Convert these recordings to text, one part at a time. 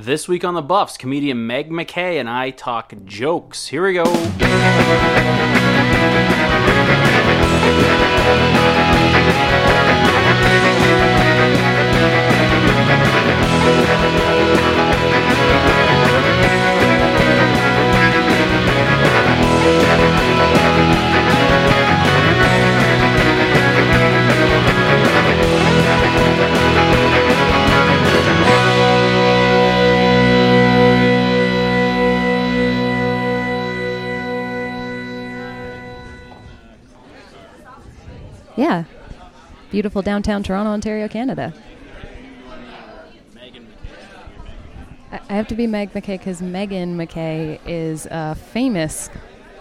This week on the Buffs, comedian Meg MacKay and I talk jokes. Here we go. Beautiful downtown Toronto, Ontario, Canada. I have to be Meg MacKay because Megan McKay is a famous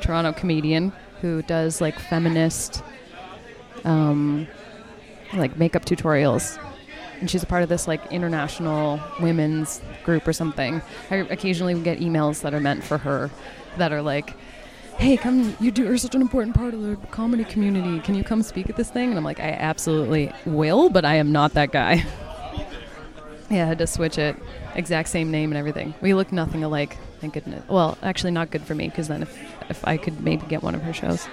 Toronto comedian who does like feminist, um, like makeup tutorials, and she's a part of this like international women's group or something. I occasionally get emails that are meant for her, that are like, "Hey, come! You do you're such an important part of the comedy community. Can you come speak at this thing?" And I'm like, "I absolutely will, but I am not that guy." Yeah, I had to switch it. Exact same name and everything. We look nothing alike. Thank goodness. Well, actually, not good for me because then if if I could maybe get one of her shows.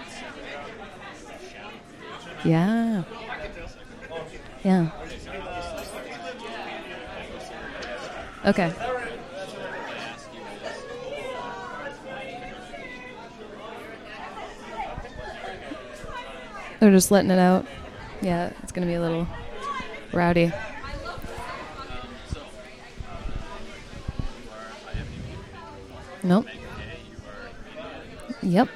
Yeah. Yeah. Okay. They're just letting it out. Yeah, it's gonna be a little rowdy. Nope. Yep.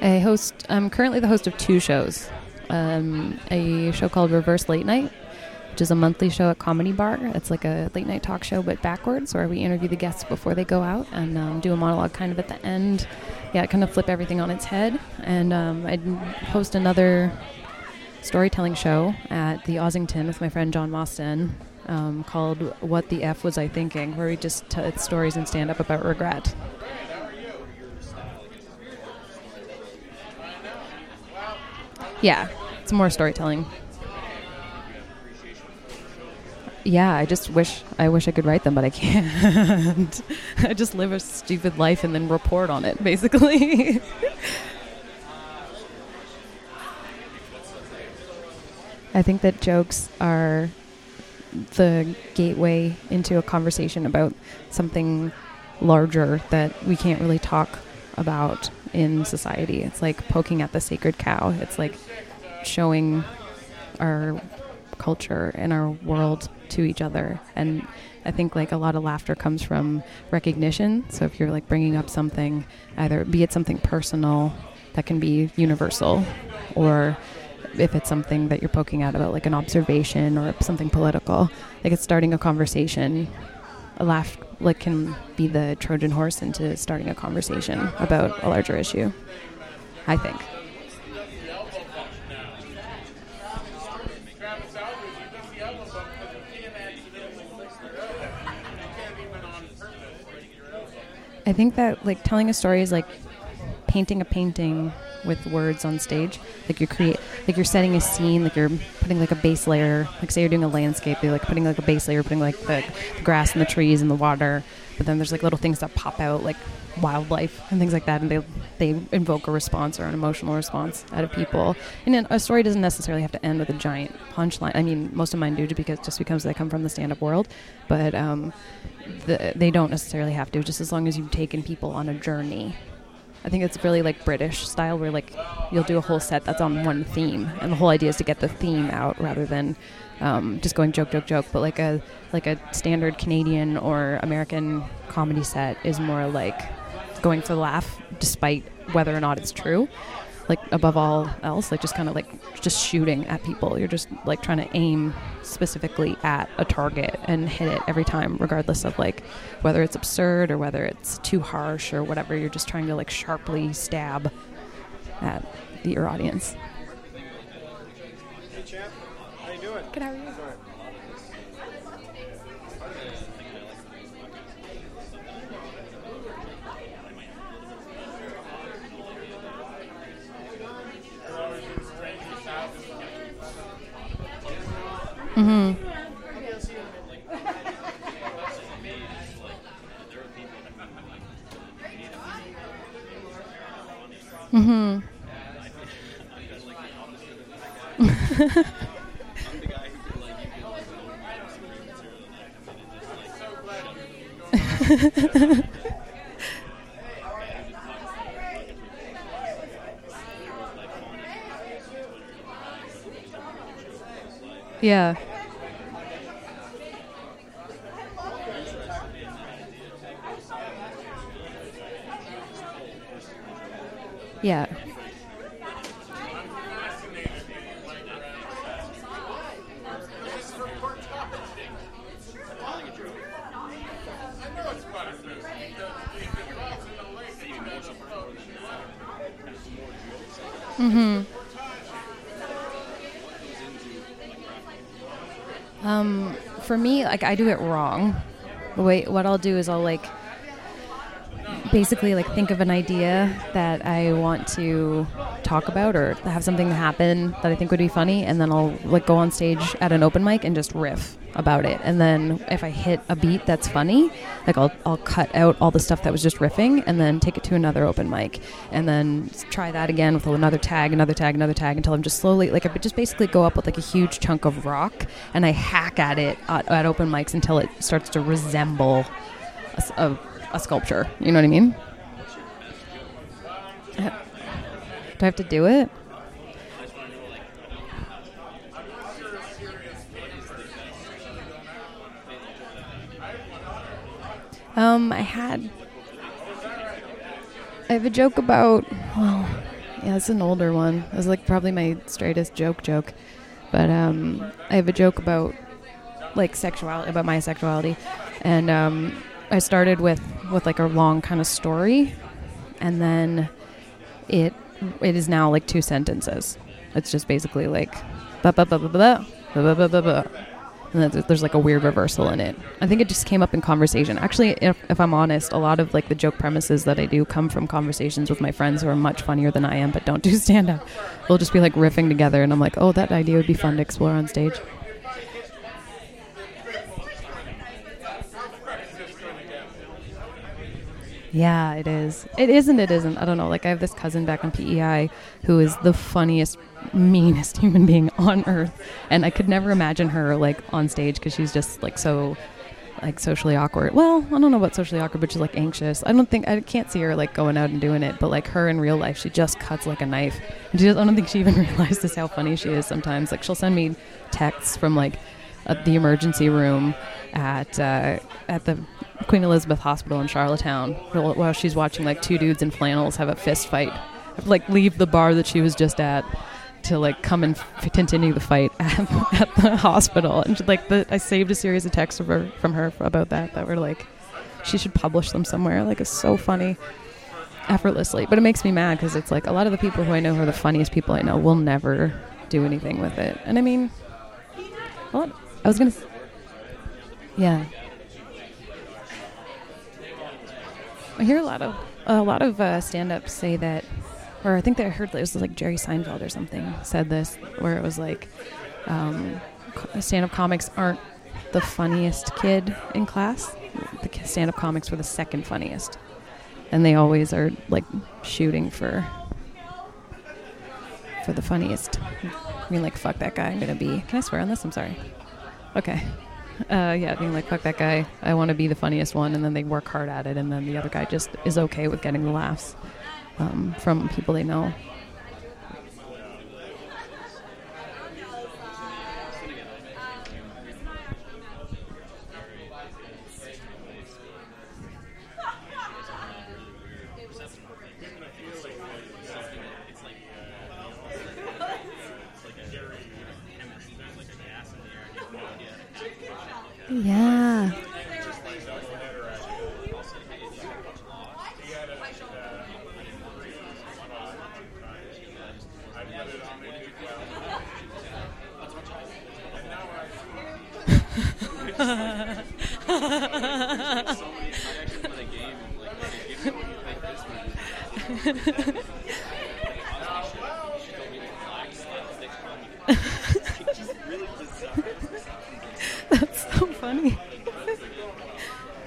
I host. I'm currently the host of two shows. Um, a show called Reverse Late Night, which is a monthly show at Comedy Bar. It's like a late night talk show, but backwards, where we interview the guests before they go out and um, do a monologue kind of at the end. Yeah, kind of flip everything on its head. And um, I host another storytelling show at the Ossington with my friend John Mostyn um, called "What the F Was I Thinking," where we just tell stories and stand up about regret. Yeah, it's more storytelling. Yeah, I just wish I wish I could write them, but I can't. I just live a stupid life and then report on it, basically. I think that jokes are the gateway into a conversation about something larger that we can't really talk about in society. It's like poking at the sacred cow. It's like showing our culture and our world to each other. And I think like a lot of laughter comes from recognition. So if you're like bringing up something, either be it something personal that can be universal or if it's something that you're poking at about like an observation or something political like it's starting a conversation a laugh like can be the trojan horse into starting a conversation about a larger issue i think i think that like telling a story is like painting a painting with words on stage. Like you're create, like you're setting a scene, like you're putting like a base layer. Like say you're doing a landscape, you're like putting like a base layer, putting like the, the grass and the trees and the water. But then there's like little things that pop out, like wildlife and things like that, and they they invoke a response or an emotional response out of people. And then a story doesn't necessarily have to end with a giant punchline. I mean, most of mine do, because just because they come from the stand-up world, but um, the, they don't necessarily have to. Just as long as you've taken people on a journey I think it's really like British style, where like you'll do a whole set that's on one theme, and the whole idea is to get the theme out rather than um, just going joke, joke, joke. But like a like a standard Canadian or American comedy set is more like going for the laugh, despite whether or not it's true. Like above all else, like just kind of like just shooting at people. You're just like trying to aim specifically at a target and hit it every time, regardless of like whether it's absurd or whether it's too harsh or whatever. You're just trying to like sharply stab at the, your audience. Hey, champ. How you doing? Good, how are you? Mm-hmm. Mm-hmm. yeah. Yeah. Mm-hmm. Um, for me, like I do it wrong. Way what I'll do is I'll like basically like think of an idea that I want to talk about or have something happen that I think would be funny and then I'll like go on stage at an open mic and just riff about it. And then if I hit a beat that's funny, like I'll I'll cut out all the stuff that was just riffing and then take it to another open mic and then try that again with another tag, another tag, another tag until I'm just slowly like I just basically go up with like a huge chunk of rock and I hack at it at, at open mics until it starts to resemble a, a a sculpture. You know what I mean? Do I have to do it? Um, I had. I have a joke about. Well, yeah, it's an older one. It was like probably my straightest joke joke, but um, I have a joke about like sexuality, about my sexuality, and um, I started with with like a long kind of story, and then it it is now like two sentences. It's just basically like ba ba. And there's like a weird reversal in it. I think it just came up in conversation. Actually, if, if I'm honest, a lot of like the joke premises that I do come from conversations with my friends who are much funnier than I am, but don't do stand up. We'll just be like riffing together, and I'm like, oh, that idea would be fun to explore on stage. Yeah, it is. It isn't. It isn't. I don't know. Like I have this cousin back on PEI who is the funniest, meanest human being on earth, and I could never imagine her like on stage because she's just like so, like socially awkward. Well, I don't know about socially awkward, but she's like anxious. I don't think I can't see her like going out and doing it, but like her in real life, she just cuts like a knife. And she just, I don't think she even realizes how funny she is sometimes. Like she'll send me texts from like uh, the emergency room at uh, at the Queen Elizabeth Hospital in Charlottetown while she's watching like two dudes in flannels have a fist fight, like leave the bar that she was just at to like come and f- continue the fight at, at the hospital. And she, like the, I saved a series of texts her, from her about that that were like she should publish them somewhere. Like it's so funny effortlessly. But it makes me mad because it's like a lot of the people who I know who are the funniest people I know will never do anything with it. And I mean, well, I was gonna. Yeah. I hear a lot of a lot of uh, stand-ups say that, or I think that I heard it was like Jerry Seinfeld or something said this, where it was like, um, stand-up comics aren't the funniest kid in class. The stand-up comics were the second funniest, and they always are like shooting for for the funniest. I mean, like, fuck that guy. I'm gonna be. Can I swear on this? I'm sorry. Okay uh, yeah, being like, fuck that guy. I want to be the funniest one. And then they work hard at it. And then the other guy just is okay with getting the laughs um, from people they know. Yeah.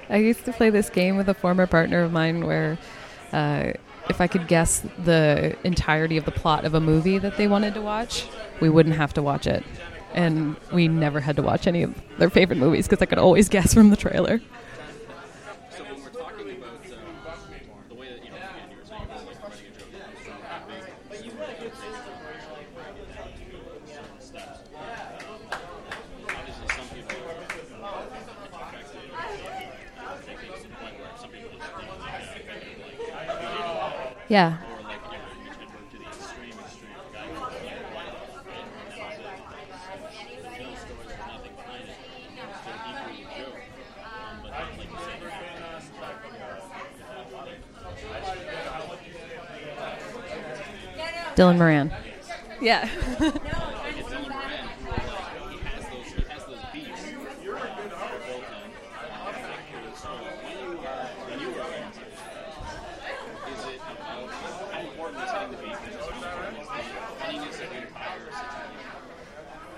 I used to play this game with a former partner of mine where uh, if I could guess the entirety of the plot of a movie that they wanted to watch, we wouldn't have to watch it. And we never had to watch any of their favorite movies because I could always guess from the trailer. So when we're talking about uh, the way that you know, again, you were saying about like writing a joke, big, you were like, steps. Obviously, some people are attracted to take things to the point where some people just think like, Yeah. or like, you know, you mentioned work to the extreme, extreme. The guy who can't write it, right? And so, the film stories with nothing behind it, still equally a joke. Um, but then, like you said, Dylan Moran. Yeah. Dylan Moran, he has those, he has those beats that are built in. Um, so when you are, when you are writing something, is it about how important is hitting the beat versus how important is the funniness of the Moran. Yeah.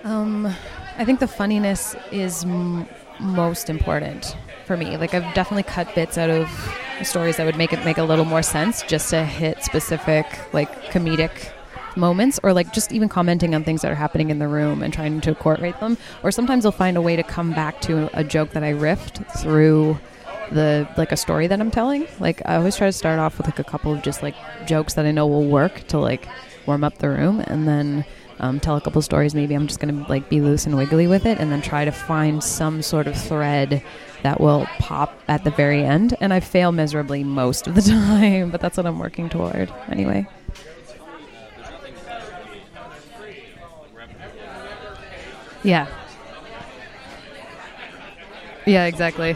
Um, I think the funniness is m- most important for me. Like I've definitely cut bits out of stories that would make it make a little more sense just to hit specific like comedic moments or like just even commenting on things that are happening in the room and trying to incorporate them or sometimes I'll find a way to come back to a joke that I riffed through the like a story that I'm telling. Like I always try to start off with like a couple of just like jokes that I know will work to like warm up the room and then um, tell a couple stories. Maybe I'm just gonna like be loose and wiggly with it and then try to find some sort of thread that will pop at the very end. And I fail miserably most of the time, but that's what I'm working toward anyway. Yeah. Yeah, exactly.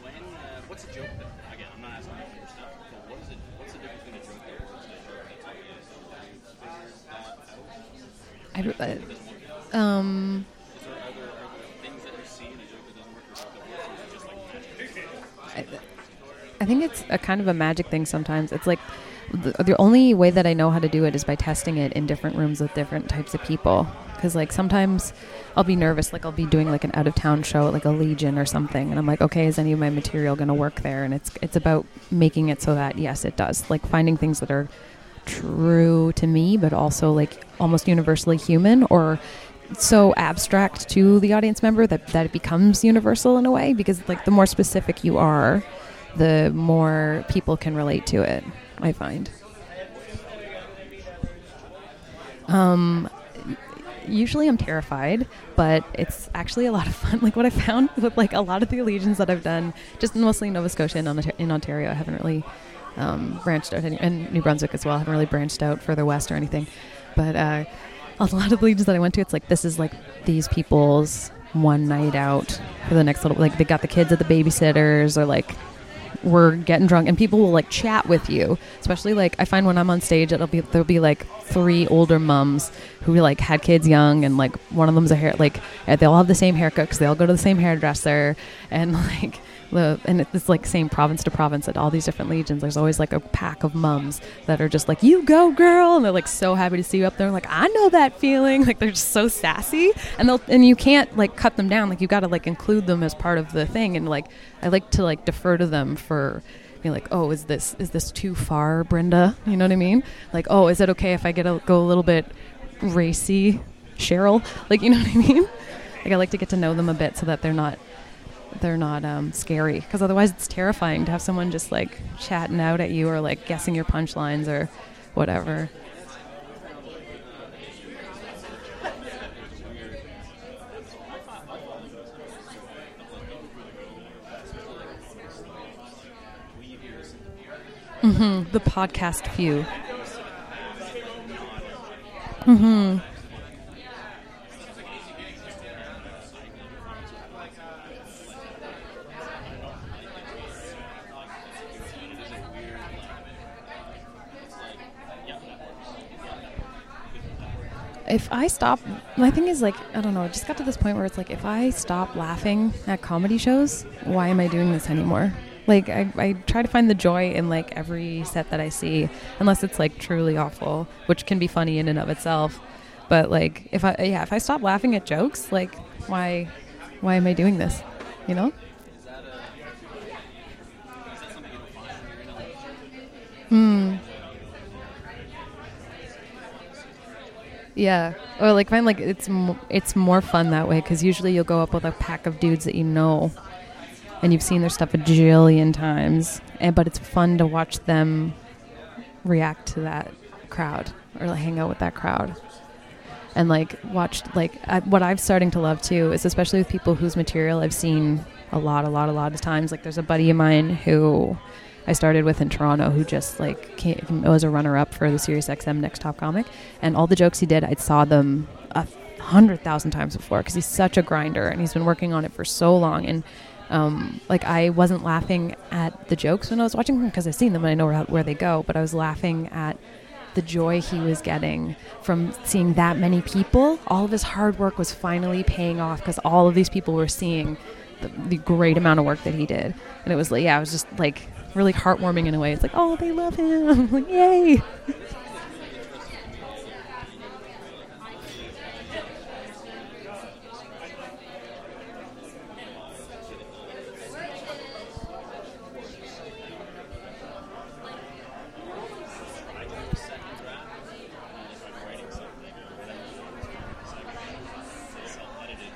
When, uh, what's a joke that, again, I'm not asking you for your stuff, but what is it, what's the difference between a joke that works and a joke that's like, have you figured that out? I, uh, um, Is there, are there, are there things that you see in a joke that doesn't work or a joke that works, or is it just like magic? I think it's a kind of a magic thing sometimes. It's like the, the only way that I know how to do it is by testing it in different rooms with different types of people. Because like sometimes I'll be nervous, like I'll be doing like an out of town show, at, like a Legion or something, and I'm like, okay, is any of my material going to work there? And it's it's about making it so that yes, it does. Like finding things that are true to me, but also like almost universally human or so abstract to the audience member that, that it becomes universal in a way because like the more specific you are the more people can relate to it i find. Um usually i'm terrified but it's actually a lot of fun. Like what i found with like a lot of the legions that i've done just mostly in nova scotia and in ontario i haven't really um, branched out and new brunswick as well i haven't really branched out further west or anything. But uh, a lot of the legions that I went to, it's like this is like these people's one night out for the next little like they got the kids at the babysitters or like we're getting drunk and people will like chat with you. Especially like i find when i'm on stage it'll be there'll be like three older mums who like had kids young and like one of them's a hair like they all have the same haircut because they all go to the same hairdresser and like the and it's like same province to province at all these different legions. There's always like a pack of mums that are just like you go girl and they're like so happy to see you up there. Like i know that feeling. Like they're just so sassy. And they'll and you can't like cut them down. Like you got to like include them as part of the thing. And like i like to like defer to them for being like oh is this is this too far brenda? You know what i mean? Like oh is it okay if i get a go a little bit racy cheryl? Like you know what i mean? Like i like to get to know them a bit so that they're not they're not um, scary because otherwise it's terrifying to have someone just like chatting out at you or like guessing your punchlines or whatever. hmm The podcast view. hmm I stop, my thing is like, I don't know, it just got to this point where it's like, if I stop laughing at comedy shows, why am I doing this anymore? Like, I, I try to find the joy in like every set that I see, unless it's like truly awful, which can be funny in and of itself. But like, if I yeah, if I stop laughing at jokes, like, why, why am I doing this? You know? Is that a is that something you don't find when you're in a Hmm. Yeah, or like find like it's m- it's more fun that way because usually you'll go up with a pack of dudes that you know, and you've seen their stuff a jillion times, and but it's fun to watch them react to that crowd or like hang out with that crowd, and like watch like what I'm starting to love too is especially with people whose material I've seen a lot, a lot, a lot of times. Like there's a buddy of mine who I started with in Toronto who just like came, was a runner up for the Sirius XM Next Top Comic, and all the jokes he did, I saw them a hundred thousand times before because he's such a grinder and he's been working on it for so long. And um, like I wasn't laughing at the jokes when I was watching them because I've seen them and I know where, where they go, but I was laughing at the joy he was getting from seeing that many people. All of his hard work was finally paying off because all of these people were seeing the, the great amount of work that he did. And it was like, yeah, it was just like really heartwarming in a way. It's like, oh, they love him. like, yay. I do a second draft uh, if I'm writing something or whatever. Second, it's self-edited.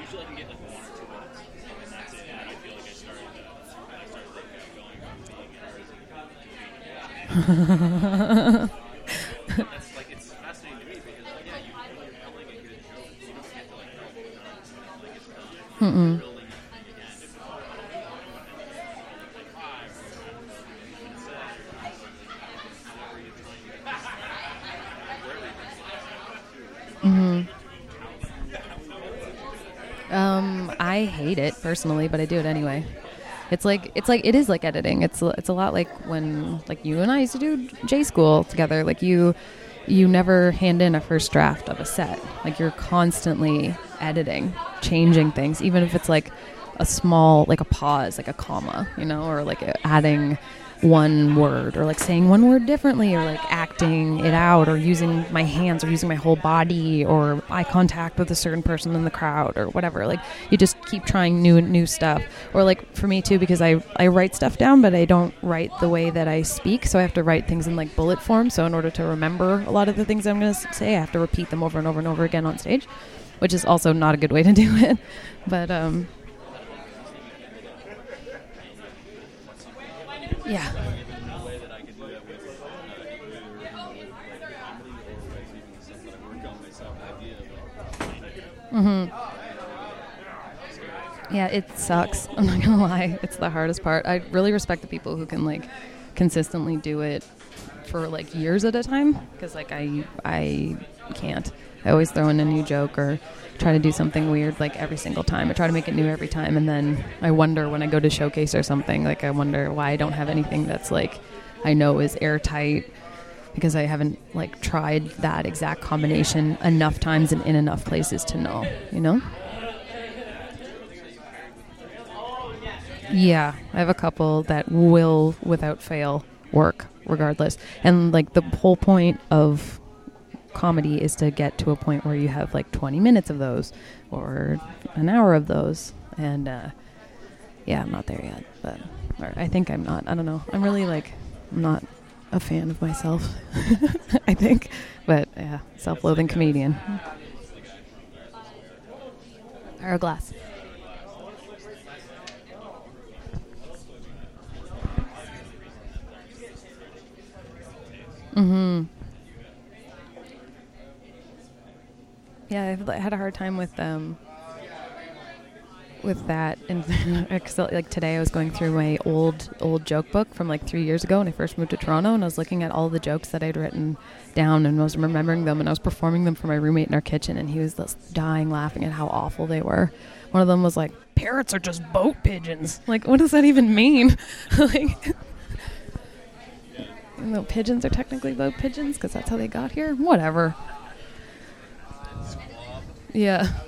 Usually I can get like one or two minutes, and that's it. And I feel like I started, uh, I started like, uh, going from being interested to That's like it's fascinating to me because like, yeah, you when you're telling a good joke, you don't get to like know it's done. Like it's done. You're building that thing again. If it's all, I don't know, and then it's like five or whatever, and then seven, or however you're trying to get this, where everything's Um, I hate it personally, but I do it anyway. It's like it's like it is like editing. It's it's a lot like when like you and I used to do J school together. Like you you never hand in a first draft of a set. Like you're constantly editing, changing things, even if it's like a small like a pause, like a comma, you know, or like adding one word or like saying one word differently or like acting it out or using my hands or using my whole body or eye contact with a certain person in the crowd or whatever. Like you just keep trying new new stuff. Or like for me too because I I write stuff down but I don't write the way that I speak. So I have to write things in like bullet form. So in order to remember a lot of the things I'm going to say I have to repeat them over and over and over again on stage which is also not a good way to do it. But um yeah the way that I could do that with uh, either you know, like comedy or with even the stuff that I work on myself, the idea of like mm-hmm. Yeah, it sucks. I'm not gonna lie. It's the hardest part. I really respect the people who can like consistently do it for like years at a time because like I I can't. I always throw in a new joke or try to do something weird like every single time. I try to make it new every time, and then I wonder when I go to showcase or something. Like I wonder why I don't have anything that's like I know is airtight because I haven't like tried that exact combination enough times and in enough places to know. You know. Yeah, I have a couple that will, without fail, work regardless. And like the whole point of comedy is to get to a point where you have like 20 minutes of those or an hour of those. And uh, yeah, I'm not there yet, but or I think I'm not. I don't know. I'm really like, I'm not a fan of myself, I think. But yeah, self loathing comedian. Hourglass. Mm-hmm. Yeah, I've had a hard time with um with that, And like today I was going through my old old joke book from like three years ago when I first moved to Toronto, and I was looking at all the jokes that I'd written down and I was remembering them, and I was performing them for my roommate in our kitchen, and he was just dying laughing at how awful they were. One of them was like, "Parrots are just boat pigeons." Like, what does that even mean? like. Even though pigeons are technically boat pigeons because that's how they got here. Whatever. Yeah. I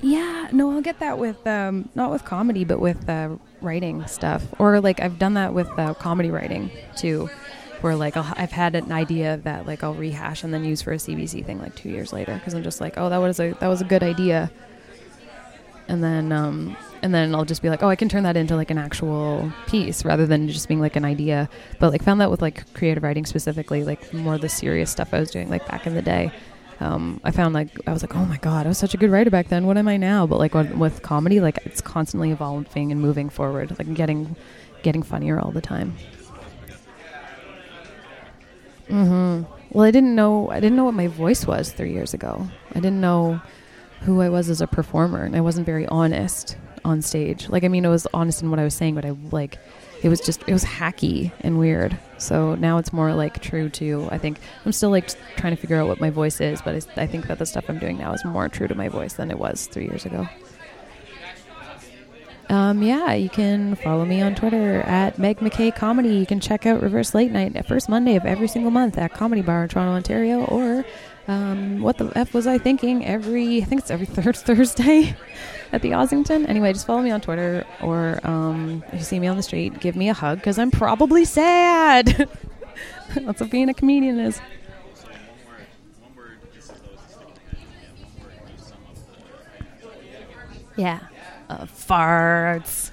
Yeah, no, I'll get that with um, not with comedy, but with uh, writing stuff, or like I've done that with uh, comedy writing too, where like I'll, I've had an idea that like I'll rehash and then use for a CBC thing like two years later because I'm just like, oh, that was a that was a good idea, and then um, and then I'll just be like, oh, I can turn that into like an actual piece rather than just being like an idea. But like found that with like creative writing specifically, like more the serious stuff I was doing like back in the day um, I found like I was like, oh my god, I was such a good writer back then. What am I now? But like when, with comedy, like it's constantly evolving and moving forward, like getting getting funnier all the time. hmm Well, I didn't know I didn't know what my voice was three years ago. I didn't know who I was as a performer, and I wasn't very honest on stage. Like I mean, I was honest in what I was saying, but I like it was just it was hacky and weird. So now it's more like true to I think I'm still like trying to figure out what my voice is, but I, I think that the stuff I'm doing now is more true to my voice than it was three years ago. Um, yeah, you can follow me on Twitter at Meg MacKay Comedy. You can check out Reverse Late Night at first Monday of every single month at Comedy Bar in Toronto, Ontario, or um, what the f was I thinking? Every I think it's every third Thursday at the Ossington. Anyway, just follow me on Twitter or um, if you see me on the street, give me a hug because I'm probably sad. That's what being a comedian is. Yeah, uh, farts.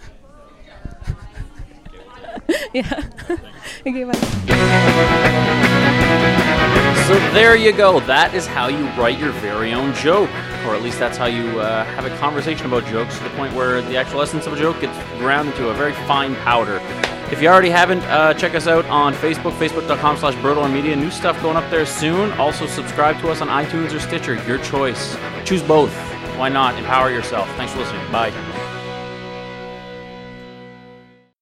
yeah. okay, bye. So there you go. That is how you write your very own joke, or at least that's how you uh, have a conversation about jokes to the point where the actual essence of a joke gets ground into a very fine powder. If you already haven't, uh, check us out on Facebook, facebook.com slash Media. New stuff going up there soon. Also, subscribe to us on iTunes or Stitcher. Your choice. Choose both. Why not? Empower yourself. Thanks for listening. Bye.